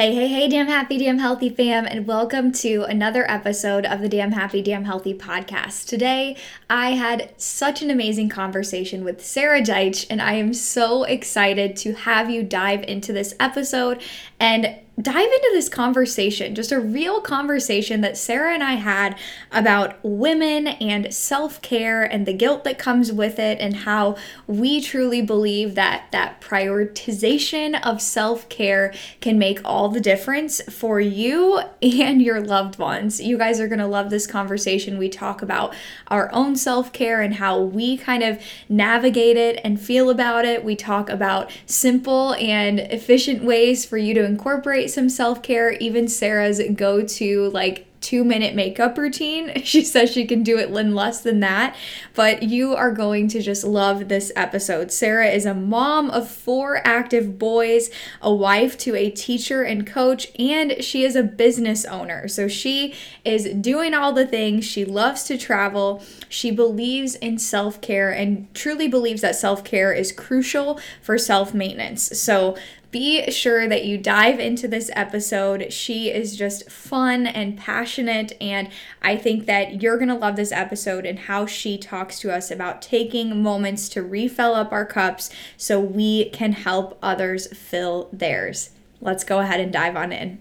Hey, hey, hey, damn happy, damn healthy fam, and welcome to another episode of the Damn Happy, Damn Healthy podcast. Today, I had such an amazing conversation with Sarah Deitch, and I am so excited to have you dive into this episode and dive into this conversation, just a real conversation that Sarah and I had about women and self care and the guilt that comes with it, and how we truly believe that that prioritization of self care can make all the difference for you and your loved ones. You guys are going to love this conversation. We talk about our own self care and how we kind of navigate it and feel about it. We talk about simple and efficient ways for you to incorporate some self care. Even Sarah's go to like two minute makeup routine. She says she can do it in less than that, but you are going to just love this episode. Sarah is a mom of four active boys, a wife to a teacher and coach, and she is a business owner. So she is doing all the things. She loves to travel. She believes in self care and truly believes that self care is crucial for self maintenance. So be sure that you dive into this episode. She is just fun and passionate, and I think that you're to love this episode and how she talks to us about taking moments to refill up our cups so we can help others fill theirs. Let's go ahead and dive on in.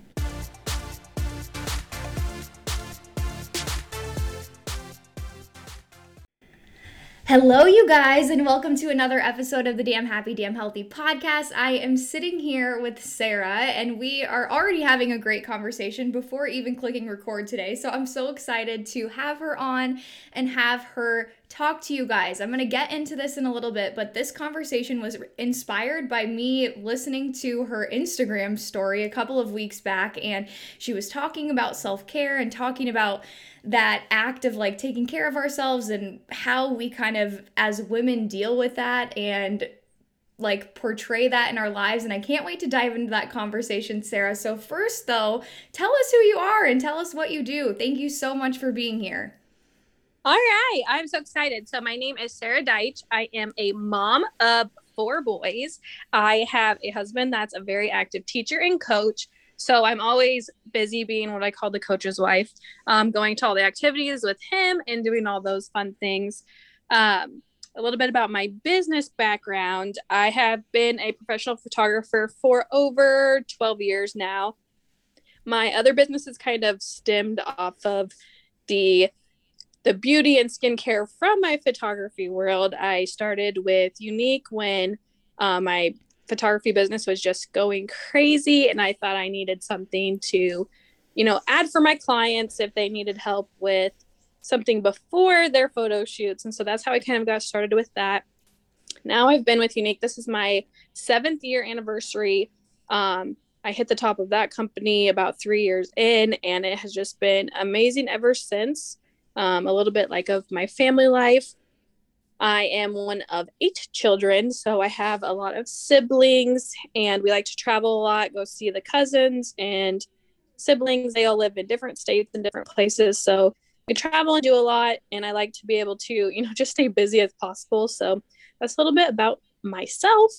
Hello, you guys, and welcome to another episode of the Damn Happy, Damn Healthy podcast. I am sitting here with Sarah, and we are already having a great conversation before even clicking record today. So I'm so excited to have her on and have her talk to you guys. I'm going to get into this in a little bit, but this conversation was inspired by me listening to her Instagram story a couple of weeks back, and she was talking about self care and talking about that act of like taking care of ourselves and how we kind of as women deal with that and like portray that in our lives and I can't wait to dive into that conversation Sarah. So first though, tell us who you are and tell us what you do. Thank you so much for being here. All right, I'm so excited. So my name is Sarah Deitch. I am a mom of four boys. I have a husband that's a very active teacher and coach. So I'm always busy being what I call the coach's wife, um, going to all the activities with him and doing all those fun things. Um, a little bit about my business background. I have been a professional photographer for over 12 years now. My other businesses kind of stemmed off of the the beauty and skincare from my photography world. I started with Younique when uh, my photography business was just going crazy and I thought I needed something to, you know, add for my clients if they needed help with something before their photo shoots. And so that's how I kind of got started with that. Now I've been with Younique. This is my seventh year anniversary. Um, I hit the top of that company about three years in, and it has just been amazing ever since. Um, a little bit like of my family life. I am one of eight children, so I have a lot of siblings, and we like to travel a lot, go see the cousins and siblings. They all live in different states and different places, so we travel and do a lot. And I like to be able to, you know, just stay busy as possible. So that's a little bit about myself.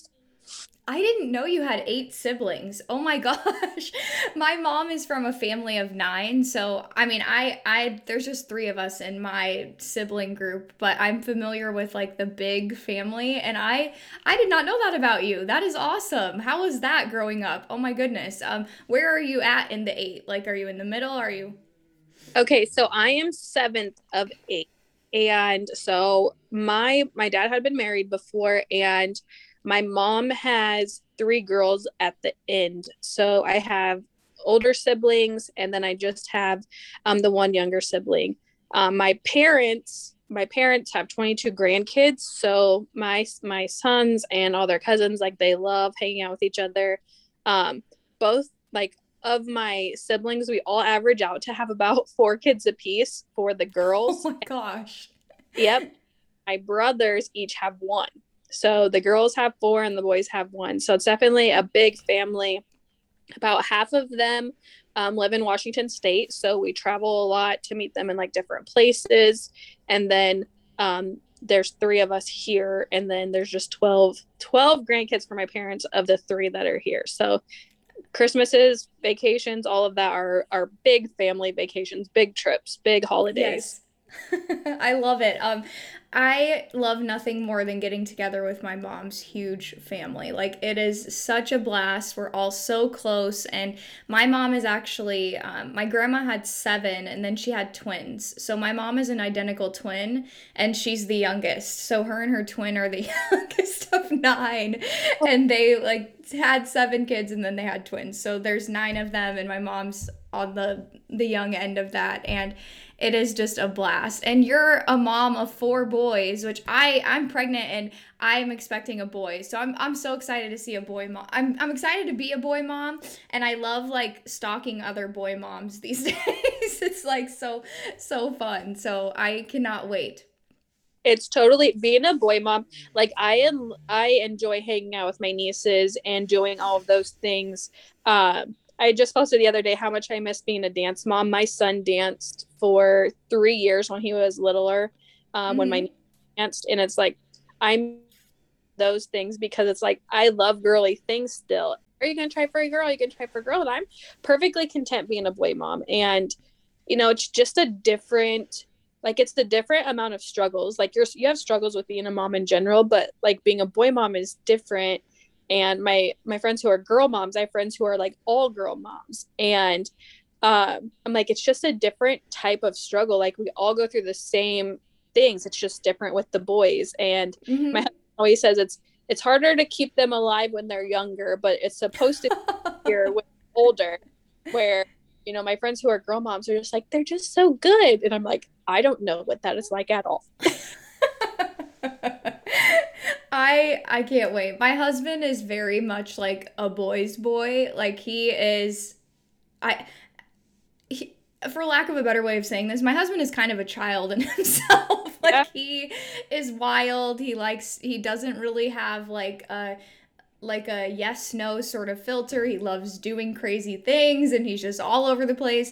I didn't know you had eight siblings. Oh my gosh. my mom is from a family of 9, so I mean, I I there's just 3 of us in my sibling group, but I'm familiar with like the big family and I I did not know that about you. That is awesome. How was that growing up? Oh my goodness. Um where are you at in the 8? Like are you in the middle? Are you Okay, so I am 7th of 8. And so my my dad had been married before and my mom has three girls at the end. So I have older siblings, and then I just have um, the one younger sibling. Um, my parents, my parents have 22 grandkids, so my my sons and all their cousins like they love hanging out with each other. Um, both like of my siblings, we all average out to have about four kids apiece for the girls. Oh my gosh. Yep. my brothers each have one. So the girls have four and the boys have one. So it's definitely a big family. About half of them um, live in Washington State. So we travel a lot to meet them in like different places. And then um, there's three of us here. And then there's just 12, 12 grandkids for my parents of the three that are here. So Christmases, vacations, all of that are, are big family vacations, big trips, big holidays. Yes. I love it. Um, I love nothing more than getting together with my mom's huge family. Like, it is such a blast. We're all so close. And my mom is actually, um, my grandma had seven and then she had twins. So, my mom is an identical twin and she's the youngest. So, her and her twin are the youngest of nine. And they, like, had seven kids and then they had twins. So, there's nine of them, and my mom's on the the young end of that and it is just a blast. And you're a mom of four boys which i i'm pregnant and i'm expecting a boy. So i'm, I'm so excited to see a boy mom I'm, I'm excited to be a boy mom and i love like stalking other boy moms these days. It's like so so fun. So i cannot wait. It's totally being a boy mom like i am i enjoy hanging out with my nieces and doing all of those things um I just posted the other day how much I miss being a dance mom. My son danced for three years when he was littler, um, mm-hmm. when my mm-hmm. danced, and it's like I'm those things because it's like I love girly things still. Are you gonna try for a girl? Are you gonna try for a girl? And I'm perfectly content being a boy mom. And you know, it's just a different like it's the different amount of struggles. Like you're you have struggles with being a mom in general, but like being a boy mom is different and my my friends who are girl moms i have friends who are like all girl moms. And um, i'm like it's just a different type of struggle. Like we all go through the same things. It's just different with the boys. And mm-hmm. my husband always says it's it's harder to keep them alive when they're younger but it's supposed to be here when older where you know my friends who are girl moms are just like they're just so good. And i'm like i don't know what that is like at all I I can't wait. My husband is very much like a boy's boy. Like he is I he, for lack of a better way of saying this, my husband is kind of a child in himself. like yeah. he is wild. He likes he doesn't really have like a like a yes no sort of filter. He loves doing crazy things and he's just all over the place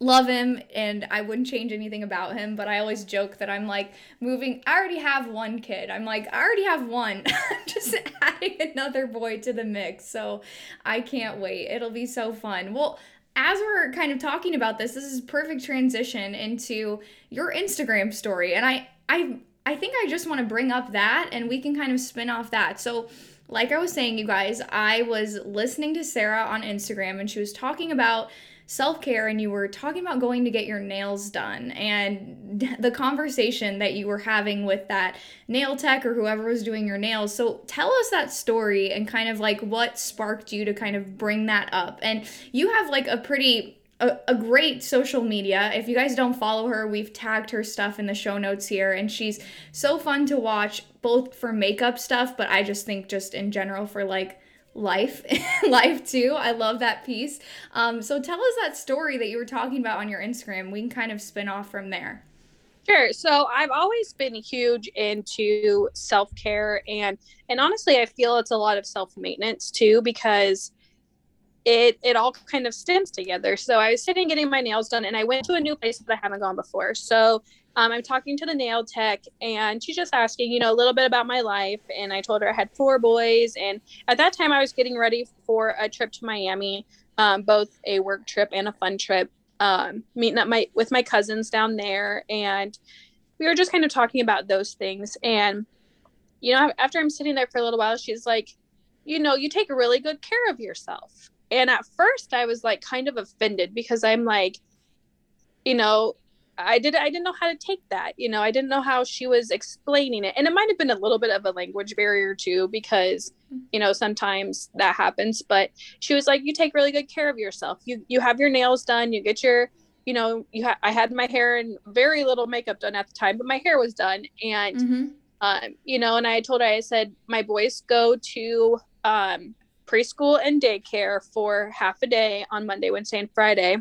love him and I wouldn't change anything about him, but I always joke that I'm like moving I already have one kid. I'm like I already have one. I'm just adding another boy to the mix. So I can't wait. It'll be so fun. Well, as we're kind of talking about this, this is perfect transition into your Instagram story. And I I I think I just want to bring up that and we can kind of spin off that. So like I was saying, you guys, I was listening to Sarah on Instagram and she was talking about self care and you were talking about going to get your nails done and the conversation that you were having with that nail tech or whoever was doing your nails. So tell us that story and kind of like what sparked you to kind of bring that up. And you have like a pretty a, a, great social media. If you guys don't follow her, we've tagged her stuff in the show notes here. And she's so fun to watch, both for makeup stuff, but I just think just in general for like life life too. I love that piece. Um, so tell us that story that you were talking about on your instagram. We can kind of spin off from there. Sure. So i've always been huge into self-care and and honestly i feel it's a lot of self-maintenance too because it it all kind of stems together. So i was sitting getting my nails done and i went to a new place that i haven't gone before. So um, I'm talking to the nail tech, and she's just asking, you know, a little bit about my life. And I told her I had four boys, and at that time I was getting ready for a trip to Miami, um, both a work trip and a fun trip, um, meeting up my with my cousins down there, and we were just kind of talking about those things. And you know, after I'm sitting there for a little while, she's like, you know, you take really good care of yourself. And at first, I was like kind of offended because I'm like, you know, I did I didn't know how to take that. You know, I didn't know how she was explaining it. And it might have been a little bit of a language barrier too because you know, sometimes that happens, but she was like you take really good care of yourself. You you have your nails done, you get your you know, you ha- I had my hair and very little makeup done at the time, but my hair was done and mm-hmm. um, you know, and I told her I said my boys go to um preschool and daycare for half a day on Monday, Wednesday, and Friday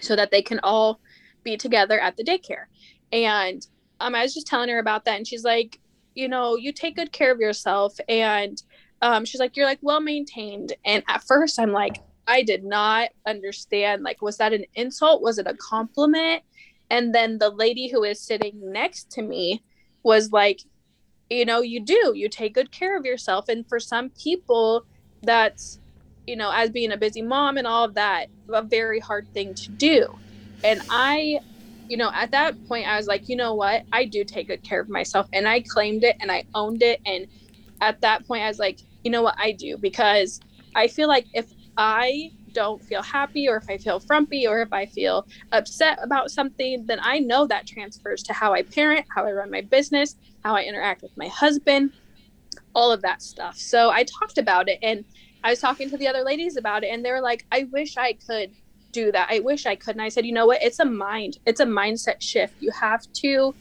so that they can all be together at the daycare. And um, I was just telling her about that, and she's like, you know, you take good care of yourself. And um, she's like, you're like well maintained. And at first, I'm like, I did not understand. Like, was that an insult? Was it a compliment? And then the lady who is sitting next to me was like, you know, you do, you take good care of yourself. And for some people, that's, you know, as being a busy mom and all of that, a very hard thing to do. And I, you know, at that point, I was like, you know what? I do take good care of myself. And I claimed it and I owned it. And at that point, I was like, you know what? I do because I feel like if I don't feel happy or if I feel frumpy or if I feel upset about something, then I know that transfers to how I parent, how I run my business, how I interact with my husband, all of that stuff. So I talked about it and I was talking to the other ladies about it and they were like, I wish I could do that. I wish I could. And I said, you know what? It's a mind, it's a mindset shift. You have to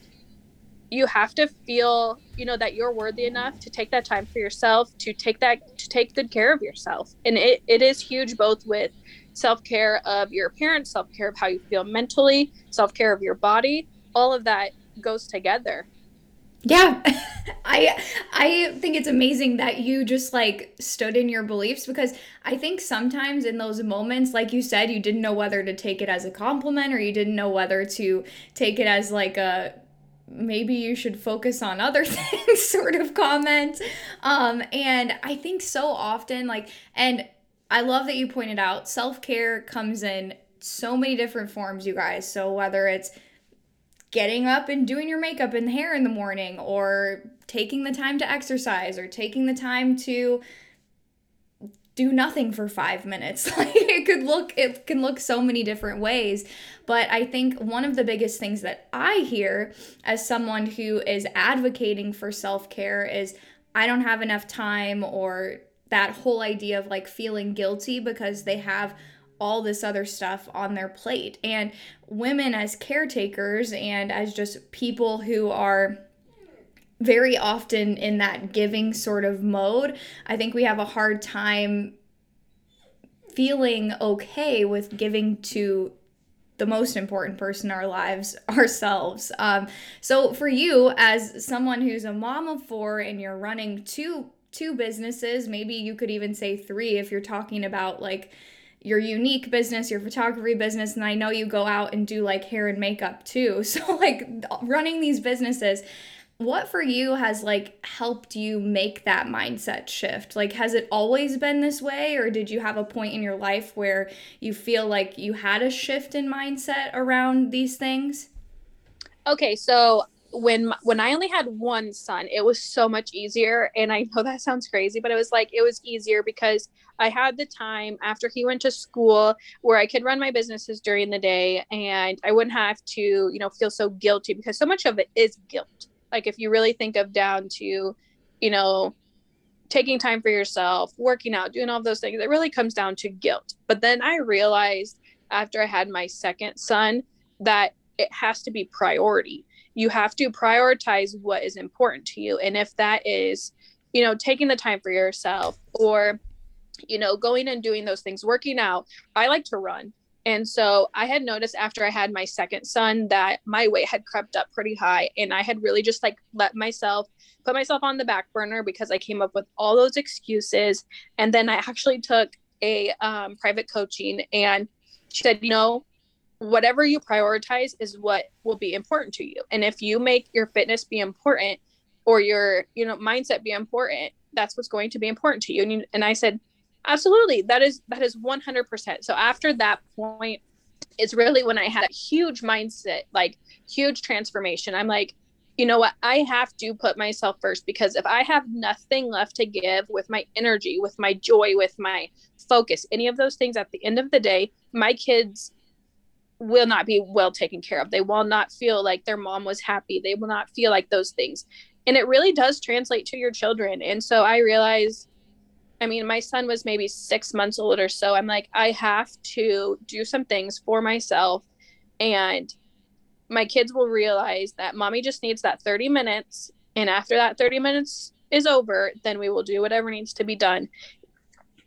you have to feel you know that you're worthy enough to take that time for yourself to take that to take good care of yourself and it, it is huge both with self-care of your appearance self-care of how you feel mentally self-care of your body all of that goes together yeah. I i think it's amazing that you just like stood in your beliefs because i think sometimes in those moments like you said you didn't know whether to take it as a compliment or you didn't know whether to take it as like a maybe you should focus on other things sort of comment. Um and i think so often like and i love that you pointed out self-care comes in so many different forms you guys. So whether it's getting up and doing your makeup and hair in the morning or taking the time to exercise or taking the time to do nothing for 5 minutes. Like it could look it can look so many different ways. But I think one of the biggest things that I hear as someone who is advocating for self care is I don't have enough time, or that whole idea of like feeling guilty because they have all this other stuff on their plate. And women, as caretakers and as just people who are very often in that giving sort of mode, I think we have a hard time feeling okay with giving to the most important person in our lives ourselves. Um, so for you, as someone who's a mom of four and you're running two two businesses, maybe you could even say three if you're talking about like your Younique business, your photography business, and I know you go out and do like hair and makeup too. So like running these businesses, what for you has like helped you make that mindset shift like has it always been this way or did you have a point in your life where you feel like you had a shift in mindset around these things okay so when when i only had one son it was so much easier and i know that sounds crazy but it was like it was easier because i had the time after he went to school where i could run my businesses during the day and i wouldn't have to you know feel so guilty because so much of it is guilt. Like if you really think of down to you know taking time for yourself working out doing all those things it really comes down to guilt. But then i realized after i had my second son that it has to be priority you have to prioritize what is important to you and if that is you know taking the time for yourself or you know going and doing those things working out i like to run and so I had noticed after I had my second son that my weight had crept up pretty high. And I had really just like let myself put myself on the back burner because I came up with all those excuses. And then I actually took a um, private coaching and she said, you know, whatever you prioritize is what will be important to you. And if you make your fitness be important or your, you know, mindset be important, that's what's going to be important to you. And, you, and I said, absolutely that is that is 100% so after that point it's really when i had a huge mindset like huge transformation i'm like you know what i have to put myself first because if i have nothing left to give with my energy with my joy with my focus any of those things at the end of the day my kids will not be well taken care of they will not feel like their mom was happy they will not feel like those things and it really does translate to your children and so i realized I mean, my son was maybe six months old or so. I'm like, I have to do some things for myself. And my kids will realize that mommy just needs that 30 minutes. And after that 30 minutes is over, then we will do whatever needs to be done.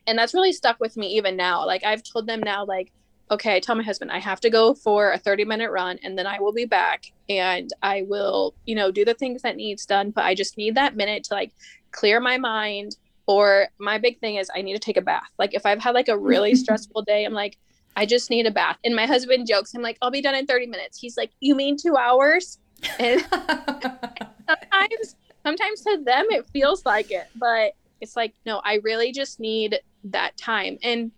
and that's really stuck with me even now like i've told them now like okay i tell my husband i have to go for a 30 minute run and then i will be back and i will you know do the things that needs done but i just need that minute to like clear my mind or my big thing is i need to take a bath. Like if i've had like a really stressful day i'm like i just need a bath. And my husband jokes i'm like i'll be done in 30 minutes. He's like you mean two hours? And sometimes sometimes to them it feels like it but it's like no i really just need that time. And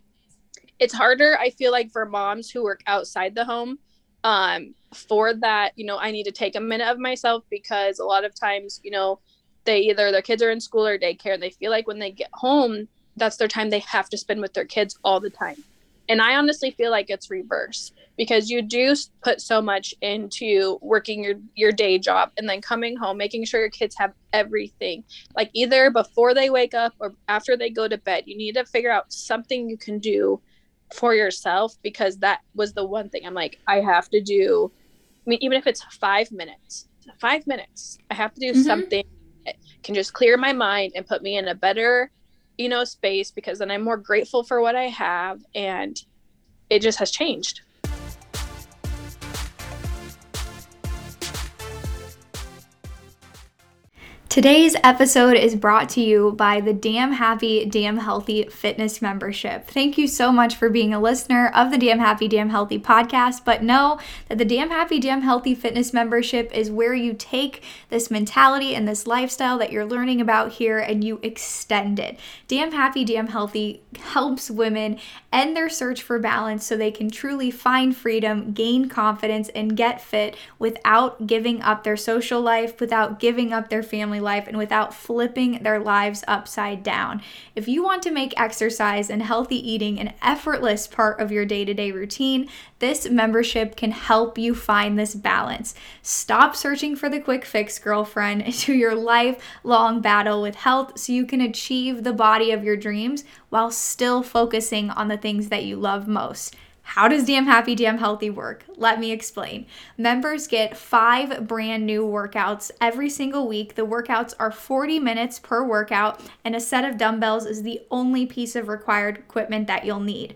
it's harder i feel like for moms who work outside the home um for that you know i need to take a minute of myself because a lot of times you know they either their kids are in school or daycare and they feel like when they get home that's their time they have to spend with their kids all the time. And i honestly feel like it's reverse because you do put so much into working your your day job and then coming home making sure your kids have everything. Like either before they wake up or after they go to bed you need to figure out something you can do for yourself because that was the one thing i'm like i have to do i mean even if it's five minutes five minutes i have to do mm-hmm. something that can just clear my mind and put me in a better you know space because then i'm more grateful for what i have and it just has changed Today's episode is brought to you by the Damn Happy, Damn Healthy Fitness Membership. Thank you so much for being a listener of the Damn Happy, Damn Healthy podcast. But know that the Damn Happy, Damn Healthy Fitness Membership is where you take this mentality and this lifestyle that you're learning about here and you extend it. Damn Happy, Damn Healthy helps women end their search for balance so they can truly find freedom, gain confidence, and get fit without giving up their social life, without giving up their family life and without flipping their lives upside down. If you want to make exercise and healthy eating an effortless part of your day to day routine, this membership can help you find this balance. Stop searching for the quick fix, girlfriend, to your lifelong battle with health so you can achieve the body of your dreams while still focusing on the things that you love most. How does Damn Happy, Damn Healthy work? Let me explain. Members get five brand new workouts every single week. The workouts are 40 minutes per workout, and a set of dumbbells is the only piece of required equipment that you'll need.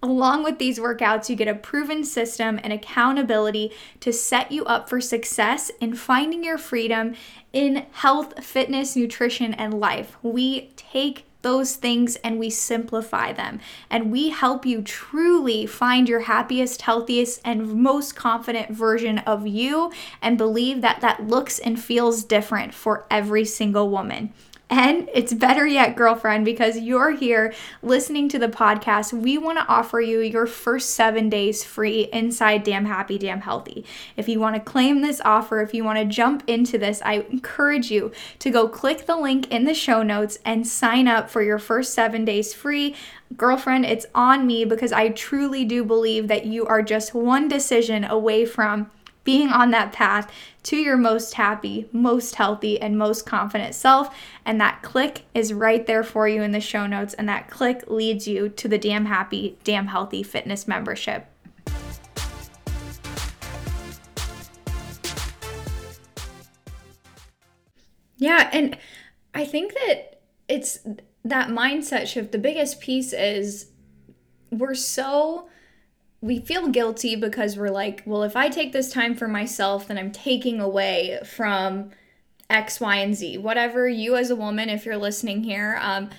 Along with these workouts, you get a proven system and accountability to set you up for success in finding your freedom in health, fitness, nutrition, and life. We take those things and we simplify them. And we help you truly find your happiest, healthiest, and most confident version of you and believe that that looks and feels different for every single woman. And it's better yet, girlfriend, because you're here listening to the podcast. We want to offer you your first seven days free inside Damn Happy, Damn Healthy. If you want to claim this offer, if you want to jump into this, I encourage you to go click the link in the show notes and sign up for your first seven days free. Girlfriend, it's on me because I truly do believe that you are just one decision away from being on that path to your most happy, most healthy, and most confident self. And that click is right there for you in the show notes. And that click leads you to the Damn Happy, Damn Healthy Fitness membership. Yeah, and I think that it's that mindset shift. The biggest piece is we're so we feel guilty because we're like, well, if I take this time for myself, then I'm taking away from X, Y, and Z. Whatever you as a woman, if you're listening here, um,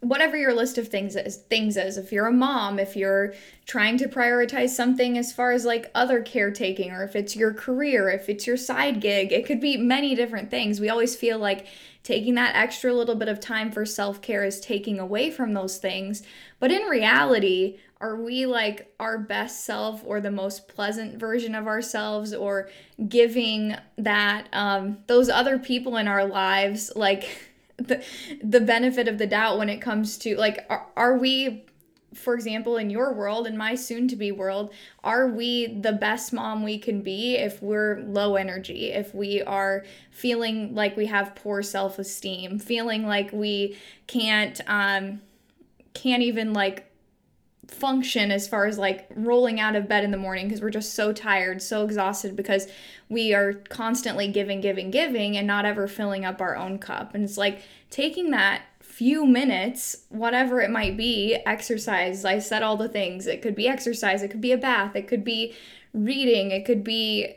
whatever your list of things is, things is. If you're a mom, if you're trying to prioritize something as far as like other caretaking, or if it's your career, if it's your side gig, it could be many different things. We always feel like taking that extra little bit of time for self care is taking away from those things. But in reality, are we like our best self or the most pleasant version of ourselves or giving that um those other people in our lives like the the benefit of the doubt when it comes to like are, are we for example in your world in my soon to be world are we the best mom we can be if we're low energy if we are feeling like we have poor self-esteem feeling like we can't um can't even like function as far as like rolling out of bed in the morning because we're just so tired, so exhausted because we are constantly giving, giving, giving and not ever filling up our own cup. And it's like taking that few minutes, whatever it might be, exercise. I said all the things. It could be exercise, it could be a bath, it could be reading, it could be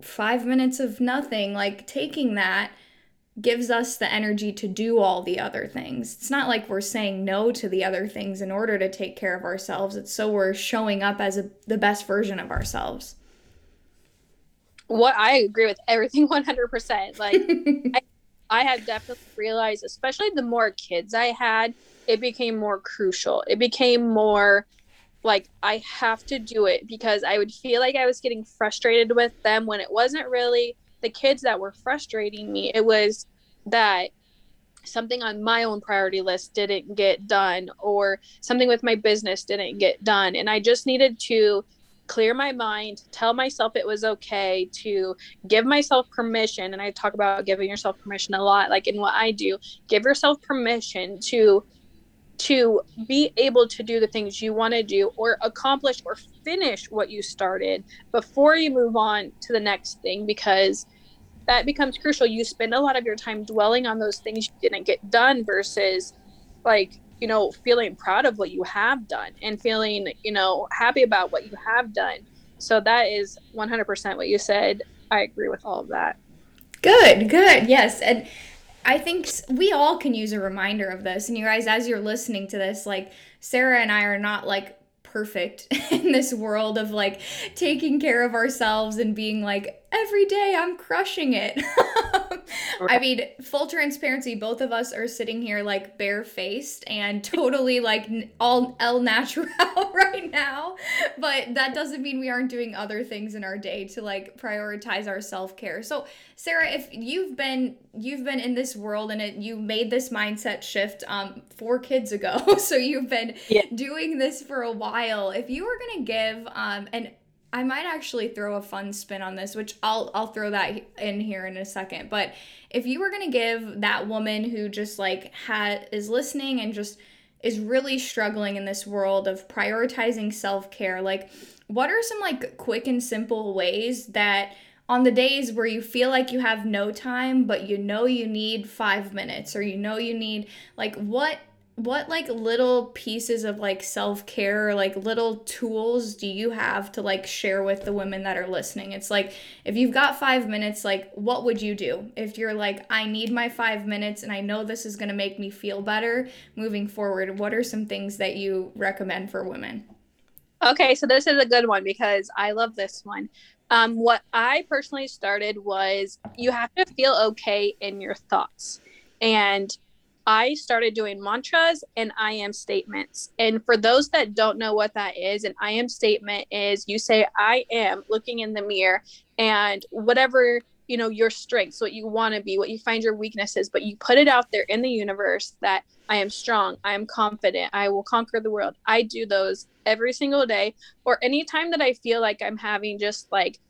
five minutes of nothing. Like taking that gives us the energy to do all the other things. It's not like we're saying no to the other things in order to take care of ourselves. It's so we're showing up as a, the best version of ourselves. What I agree with everything 100%. Like I, I have definitely realized, especially the more kids I had, it became more crucial. It became more like I have to do it because I would feel like I was getting frustrated with them when it wasn't really the kids that were frustrating me. It was that something on my own priority list didn't get done or something with my business didn't get done and I just needed to clear my mind, tell myself it was okay to give myself permission. And I talk about giving yourself permission a lot, like in what I do, give yourself permission to to be able to do the things you want to do or accomplish or finish what you started before you move on to the next thing because that becomes crucial you spend a lot of your time dwelling on those things you didn't get done versus like you know, feeling proud of what you have done and feeling, you know, happy about what you have done. So that is 100% what you said. I agree with all of that. Good, good. Yes. And I think we all can use a reminder of this. And you guys, as you're listening to this, like Sarah and I are not like perfect in this world of like taking care of ourselves and being like every day I'm crushing it. I mean, full transparency, both of us are sitting here like barefaced and totally like all el natural right now. But that doesn't mean we aren't doing other things in our day to like prioritize our self-care. So, Sarah, if you've been you've been in this world and it, you made this mindset shift um 4 kids ago. so you've been yeah. doing this for a while. If you were going to give um and I might actually throw a fun spin on this, which I'll I'll throw that in here in a second. But if you were gonna give that woman who just like had is listening and just is really struggling in this world of prioritizing self care, like what are some like quick and simple ways that on the days where you feel like you have no time, but you know you need five minutes or you know you need like what what like little pieces of like self-care like little tools do you have to like share with the women that are listening? It's like if you've got five minutes like what would you do? If you're like i need my five minutes and i know this is going to make me feel better moving forward what are some things that you recommend for women? Okay so this is a good one because i love this one. Um, what i personally started was you have to feel okay in your thoughts. And I started doing mantras and I am statements. And for those that don't know what that is, an I am statement is you say, I am looking in the mirror and whatever, you know, your strengths, what you want to be, what you find your weaknesses, but you put it out there in the universe that I am strong, I am confident, I will conquer the world. I do those every single day or anytime that I feel like I'm having just like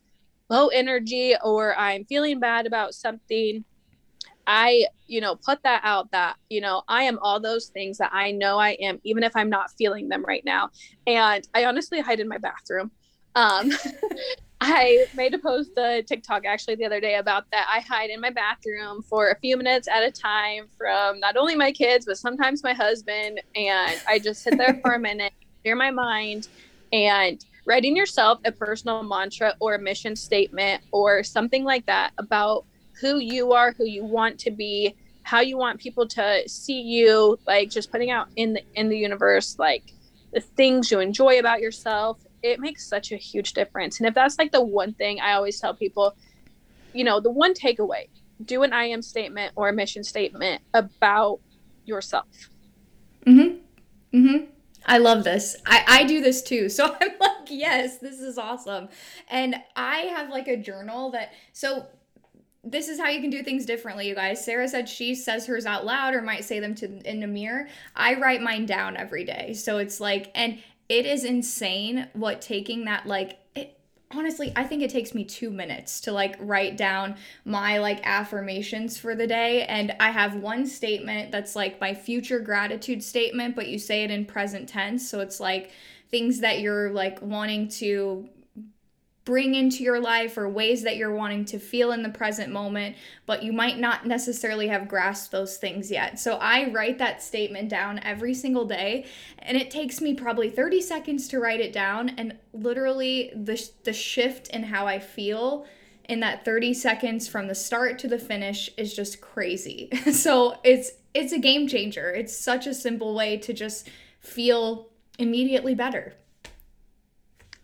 low energy or I'm feeling bad about something I, you know, put that out that, you know, I am all those things that I know I am, even if I'm not feeling them right now. And I honestly hide in my bathroom. Um, I made a post a TikTok actually the other day about that. I hide in my bathroom for a few minutes at a time from not only my kids, but sometimes my husband. And I just sit there for a minute, clear my mind, and writing yourself a personal mantra or a mission statement or something like that about who you are, who you want to be, how you want people to see you, like just putting out in the in the universe like the things you enjoy about yourself. It makes such a huge difference. And if that's like the one thing I always tell people, you know, the one takeaway, do an I am statement or a mission statement about yourself. Mhm. Mhm. I love this. I, I do this too. So I'm like, yes, this is awesome. And I have like a journal that, so this is how you can do things differently, you guys. Sarah said she says hers out loud or might say them to in the mirror. I write mine down every day. So it's like and it is insane what taking that like honestly, I think it takes me 2 minutes to like write down my like affirmations for the day and I have one statement that's like my future gratitude statement, but you say it in present tense. So it's like things that you're like wanting to bring into your life or ways that you're wanting to feel in the present moment, but you might not necessarily have grasped those things yet. So I write that statement down every single day, and it takes me probably 30 seconds to write it down. And literally, the, the shift in how I feel in that 30 seconds from the start to the finish is just crazy. so it's it's a game changer. It's such a simple way to just feel immediately better.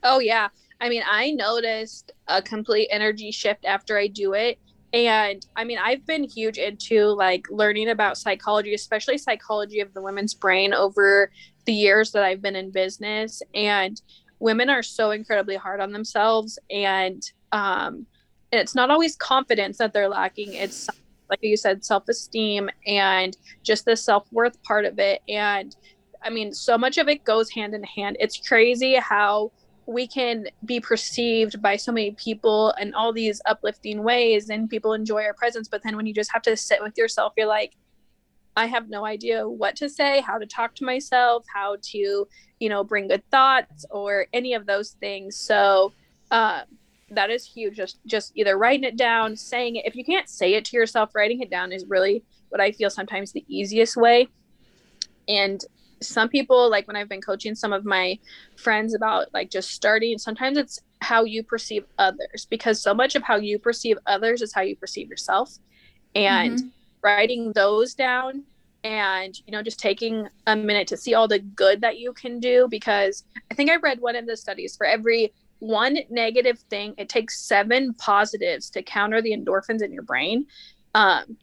Oh yeah. I mean, I noticed a complete energy shift after I do it. And I mean, I've been huge into like learning about psychology, especially psychology of the women's brain over the years that I've been in business. And women are so incredibly hard on themselves. And um, it's not always confidence that they're lacking. It's like you said, self esteem and just the self worth part of it. And I mean, so much of it goes hand in hand. It's crazy how we can be perceived by so many people in all these uplifting ways and people enjoy our presence but then when you just have to sit with yourself you're like i have no idea what to say how to talk to myself how to you know bring good thoughts or any of those things. So um, that is huge. Just just either writing it down saying it. If you can't say it to yourself writing it down is really what i feel sometimes the easiest way. And some people like when i've been coaching some of my friends about like just starting sometimes it's how you perceive others because so much of how you perceive others is how you perceive yourself and mm-hmm. writing those down and you know just taking a minute to see all the good that you can do because i think i read one of the studies for every one negative thing it takes seven positives to counter the endorphins in your brain um,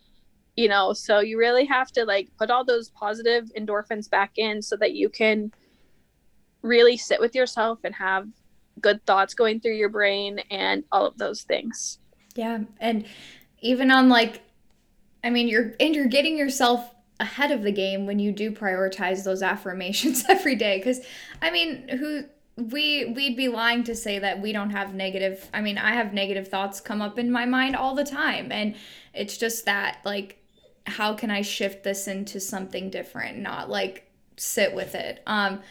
you know so you really have to like put all those positive endorphins back in so that you can really sit with yourself and have good thoughts going through your brain and all of those things. Yeah and even on like i mean you're and you're getting yourself ahead of the game when you do prioritize those affirmations every day because i mean who we we'd be lying to say that we don't have negative i mean i have negative thoughts come up in my mind all the time and it's just that like how can I shift this into something different, not like sit with it. Um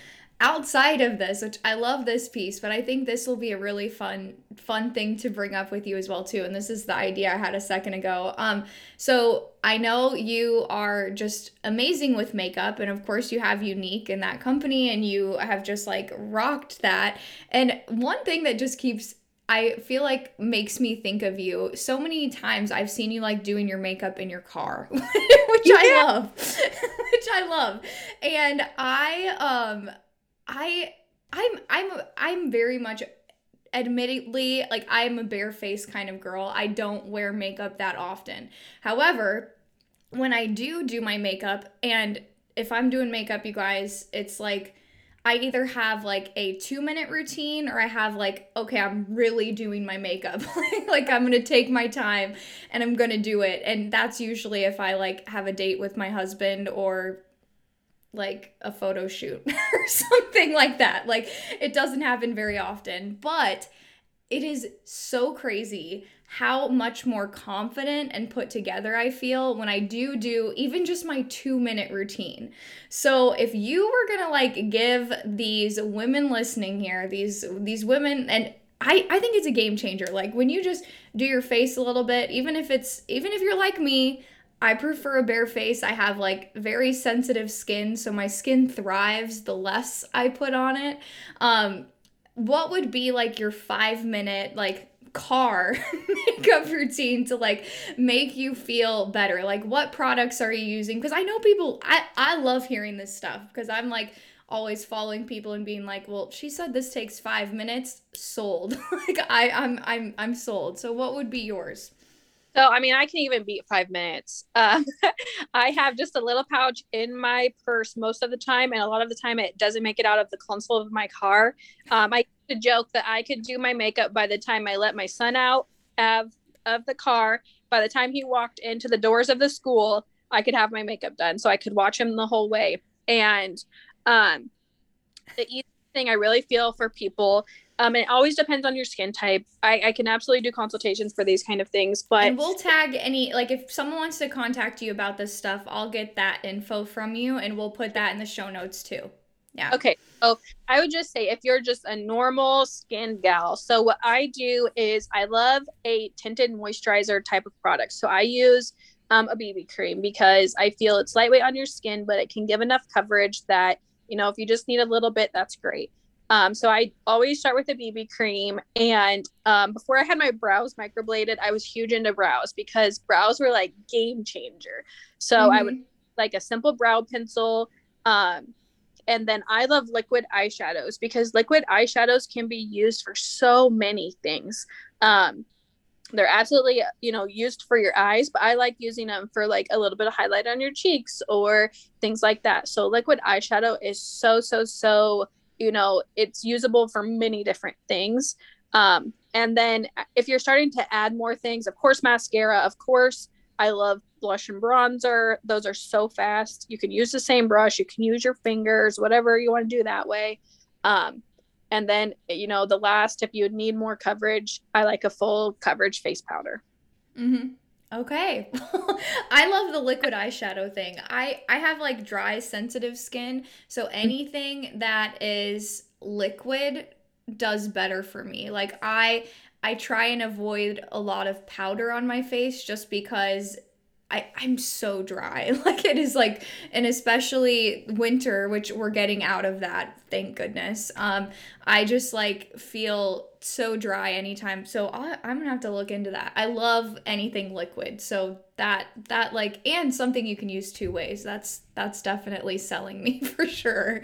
outside of this, which I love this piece, but I think this will be a really fun fun thing to bring up with you as well too. And this is the idea I had a second ago. Um so I know you are just amazing with makeup and of course you have Younique in that company and you have just like rocked that. And one thing that just keeps I feel like makes me think of you. So many times I've seen you like doing your makeup in your car, which yeah. I love. which I love. And I um I I'm I'm I'm very much admittedly like I'm a bare face kind of girl. I don't wear makeup that often. However, when I do do my makeup and if I'm doing makeup, you guys, it's like I either have like a two minute routine or I have like, okay, I'm really doing my makeup. like I'm gonna take my time and I'm gonna do it. And that's usually if I like have a date with my husband or like a photo shoot or something like that. Like it doesn't happen very often, but it is so crazy how much more confident and put together I feel when I do do even just my 2 minute routine. So if you were going to like give these women listening here, these these women and I, I think it's a game changer. Like when you just do your face a little bit, even if it's even if you're like me, I prefer a bare face. I have like very sensitive skin, so my skin thrives the less I put on it. Um, what would be like your five minute like car makeup routine to like make you feel better? Like what products are you using? Because i know people i i love hearing this stuff because i'm like always following people and being like well she said this takes five minutes sold. Like i i'm i'm i'm sold. So what would be yours so, I mean, I can even beat five minutes. Um, I have just a little pouch in my purse most of the time, and a lot of the time it doesn't make it out of the console of my car. Um, I joke that I could do my makeup by the time I let my son out of of the car. By the time he walked into the doors of the school, I could have my makeup done, so I could watch him the whole way. And um, the easy thing I really feel for people um, it always depends on your skin type. I, I can absolutely do consultations for these kind of things, but and we'll tag any like if someone wants to contact you about this stuff, I'll get that info from you, and we'll put that in the show notes too. Yeah. Okay. So I would just say if you're just a normal skin gal, so what I do is I love a tinted moisturizer type of product. So I use um, a BB cream because I feel it's lightweight on your skin, but it can give enough coverage that, you know, if you just need a little bit, that's great. Um, so I always start with a BB cream. And um, before I had my brows microbladed, I was huge into brows because brows were like game changer. So mm-hmm. I would mm-hmm. like a simple brow pencil. Um, and then I love liquid eyeshadows because liquid eyeshadows can be used for so many things. Um, they're absolutely you know used for your eyes but i like using them for like a little bit of highlight on your cheeks or things like that so liquid eyeshadow is so so so you know it's usable for many different things. Um, and then if you're starting to add more things of course mascara of course. I love blush and bronzer. Those are so fast. You can use the same brush. You can use your fingers whatever you want to do that way. Um, and then, you know, the last, if you need more coverage, I like a full coverage face powder. Mm-hmm. Okay. I love the liquid eyeshadow thing. I I have like dry sensitive skin, so mm. anything that is liquid does better for me. Like I I try and avoid a lot of powder on my face just because I, I'm so dry. Like it is like, and especially winter, which we're getting out of that, thank goodness. Um, I just like feel so dry anytime. So i am gonna have to look into that. I love anything liquid. So that that like and something you can use two ways. That's that's definitely selling me for sure.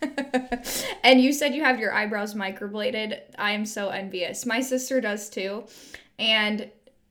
and you said you have your eyebrows microbladed. I am so envious. My sister does too. And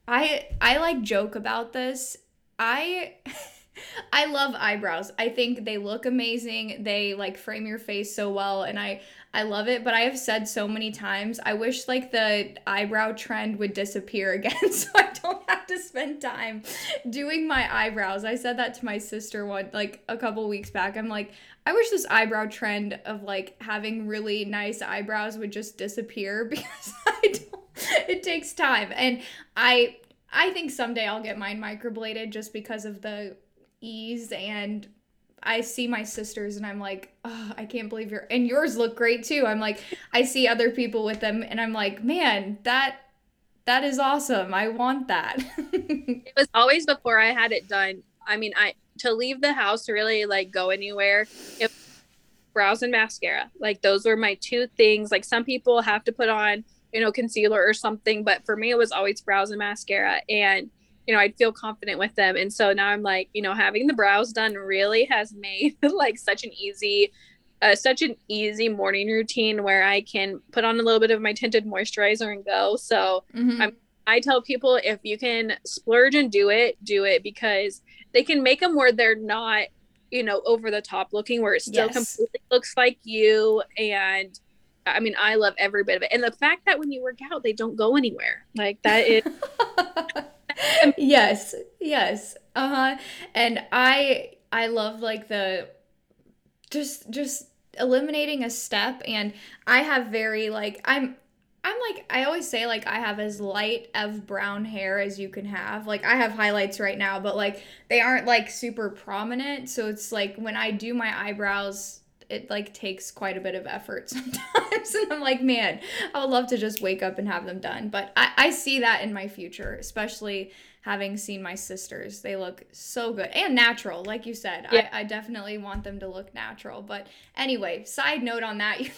I I like joke about this. I I love eyebrows. I think they look amazing. They like frame your face so well and I I love it, but I have said so many times I wish like the eyebrow trend would disappear again so I don't have to spend time doing my eyebrows. I said that to my sister one like a couple weeks back. I'm like, I wish this eyebrow trend of like having really nice eyebrows would just disappear because I don't it takes time. And I I think someday I'll get mine microbladed just because of the ease and I see my sisters and I'm like, oh, I can't believe your and yours look great too. I'm like, I see other people with them and I'm like, man, that that is awesome. I want that. it was always before I had it done. I mean, I to leave the house really like go anywhere, if brows and mascara. Like those were my two things. Like some people have to put on you know, concealer or something. But for me, it was always brows and mascara. And, you know, I'd feel confident with them. And so now I'm like, you know, having the brows done really has made like such an easy, uh, such an easy morning routine where I can put on a little bit of my tinted moisturizer and go. So mm-hmm. I'm, I tell people if you can splurge and do it, do it because they can make them where they're not, you know, over the top looking, where it still yes. completely looks like you and I mean, I love every bit of it. And the fact that when you work out, they don't go anywhere. Like that is Yes. Yes. Uh-huh. And I I love like the just just eliminating a step and I have very like I'm I'm like I always say like I have as light of brown hair as you can have. Like I have highlights right now, but like they aren't like super prominent. So it's like when I do my eyebrows it like takes quite a bit of effort sometimes and i'm like man i would love to just wake up and have them done. But i, I see that in my future especially having seen my sisters. They look so good and natural, like you said. Yeah. I, I definitely want them to look natural. But anyway, side note on that, you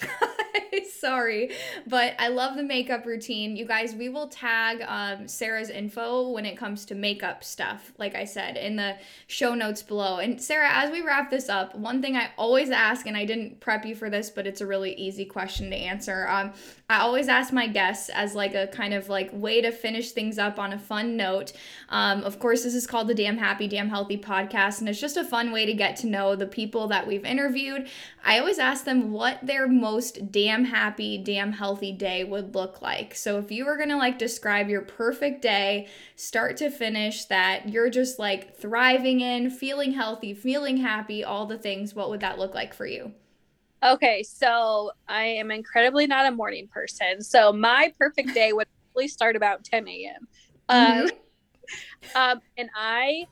guys, sorry. But I love the makeup routine. You guys, we will tag um, Sarah's info when it comes to makeup stuff, like I said, in the show notes below. And Sarah, as we wrap this up, one thing I always ask, and I didn't prep you for this, but it's a really easy question to answer. Um, I always ask my guests as like a kind of like way to finish things up on a fun note. Um, of course, this is called the Damn Happy, Damn Healthy podcast, and it's just a fun way to get to know the people that we've interviewed. I always ask them what their most damn happy, damn healthy day would look like. So if you were gonna like describe your perfect day, start to finish, that you're just like thriving in, feeling healthy, feeling happy, all the things, what would that look like for you? Okay, so I am incredibly not a morning person. So my perfect day would probably start about 10 a.m. Um, um, and I,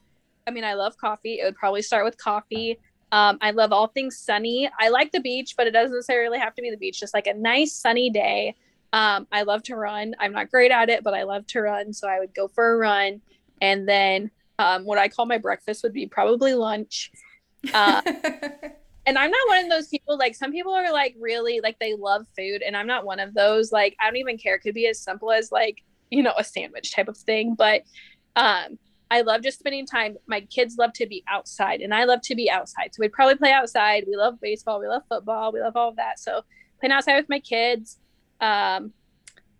I mean, I love coffee. It would probably start with coffee. Um, I love all things sunny. I like the beach, but it doesn't necessarily have to be the beach. Just like a nice sunny day. Um, I love to run. I'm not great at it, but I love to run. So I would go for a run. And then um, what I call my breakfast would be probably lunch. Uh, and I'm not one of those people like some people are like really like they love food and I'm not one of those like I don't even care. It could be as simple as like you know a sandwich type of thing but um I love just spending time. My kids love to be outside and I love to be outside. So we'd probably play outside. We love baseball. We love football. We love all of that. So playing outside with my kids um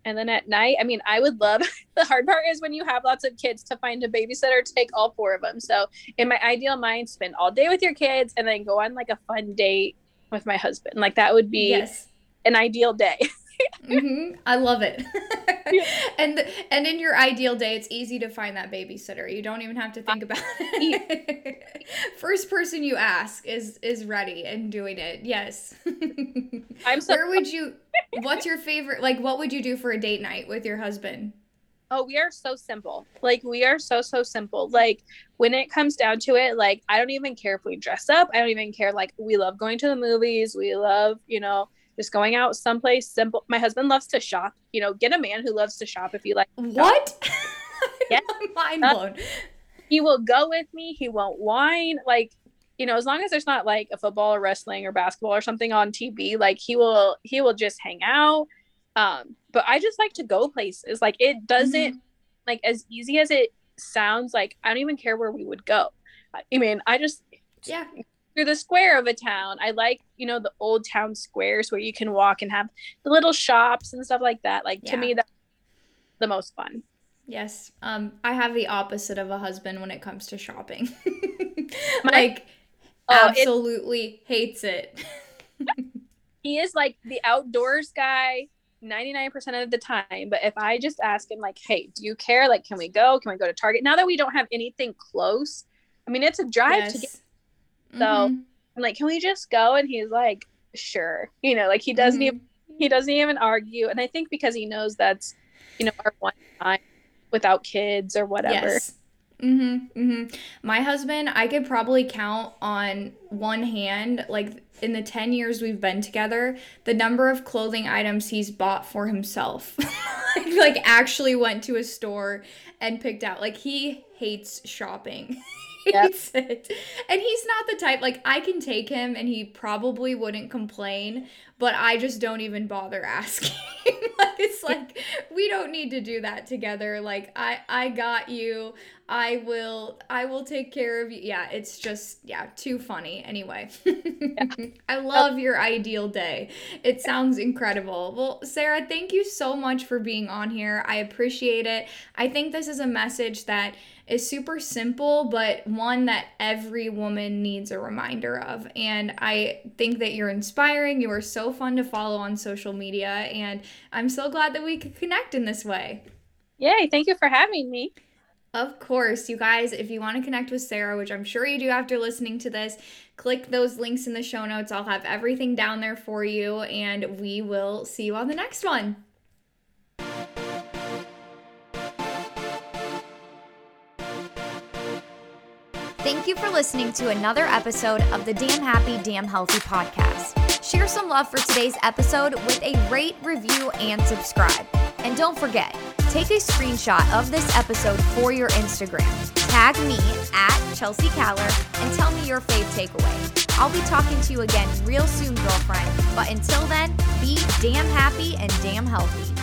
and then at night, I mean, I would love the hard part is when you have lots of kids to find a babysitter to take all four of them. So, in my ideal mind, spend all day with your kids and then go on like a fun date with my husband. Like, that would be yes. an ideal day. mm-hmm. I love it. and and in your ideal day, it's easy to find that babysitter. You don't even have to think about it. First person you ask is is ready and doing it. Yes. I'm so. Where would you? What's your favorite? Like, what would you do for a date night with your husband? Oh, we are so simple. Like we are so so simple. Like when it comes down to it, like I don't even care if we dress up. I don't even care. Like we love going to the movies. We love, you know, just going out someplace simple. My husband loves to shop. You know, get a man who loves to shop if you like. What? Yeah, mind blown. Uh, he will go with me. He won't whine. Like, you know, as long as there's not like a football or wrestling or basketball or something on TV, like he will he will just hang out. Um, but I just like to go places. Like it doesn't mm-hmm. like as easy as it sounds. Like I don't even care where we would go. I mean, I just yeah through the square of a town. I like, you know, the old town squares where you can walk and have the little shops and stuff like that. Like yeah. to me that's the most fun. Yes. Um I have the opposite of a husband when it comes to shopping. like oh, absolutely hates it. he is like the outdoors guy 99% of the time but if i just ask him like hey do you care like can we go can we go to target now that we don't have anything close i mean it's a drive yes. to get so mm-hmm. I'm like, can we just go? And he's like, sure. You know, like he doesn't mm-hmm. even he doesn't even argue. And I think because he knows that's, you know, our one time without kids or whatever. Yes. Mhm. Mhm. My husband, I could probably count on one hand like in the 10 years we've been together, the number of clothing items he's bought for himself. like actually went to a store and picked out. Like he hates shopping. hates yep. it. And he's not the type like I can take him and he probably wouldn't complain, but I just don't even bother asking. like it's like we don't need to do that together. Like I I got you. I will I will take care of you. Yeah, it's just yeah, too funny. Anyway. yeah. I love your ideal day. It sounds incredible. Well, Sarah, thank you so much for being on here. I appreciate it. I think this is a message that is super simple, but one that every woman needs a reminder of. And I think that you're inspiring. You are so fun to follow on social media. And I'm so glad that we could connect in this way. Yay. Thank you for having me. Of course, you guys, if you want to connect with Sarah, which I'm sure you do after listening to this, click those links in the show notes. I'll have everything down there for you, and we will see you on the next one. Thank you for listening to another episode of the Damn Happy, Damn Healthy podcast. Share some love for today's episode with a rate, review, and subscribe. And don't forget, take a screenshot of this episode for your Instagram. Tag me at Chelsea Caller and tell me your fave takeaway. I'll be talking to you again real soon, girlfriend. But until then, be damn happy and damn healthy.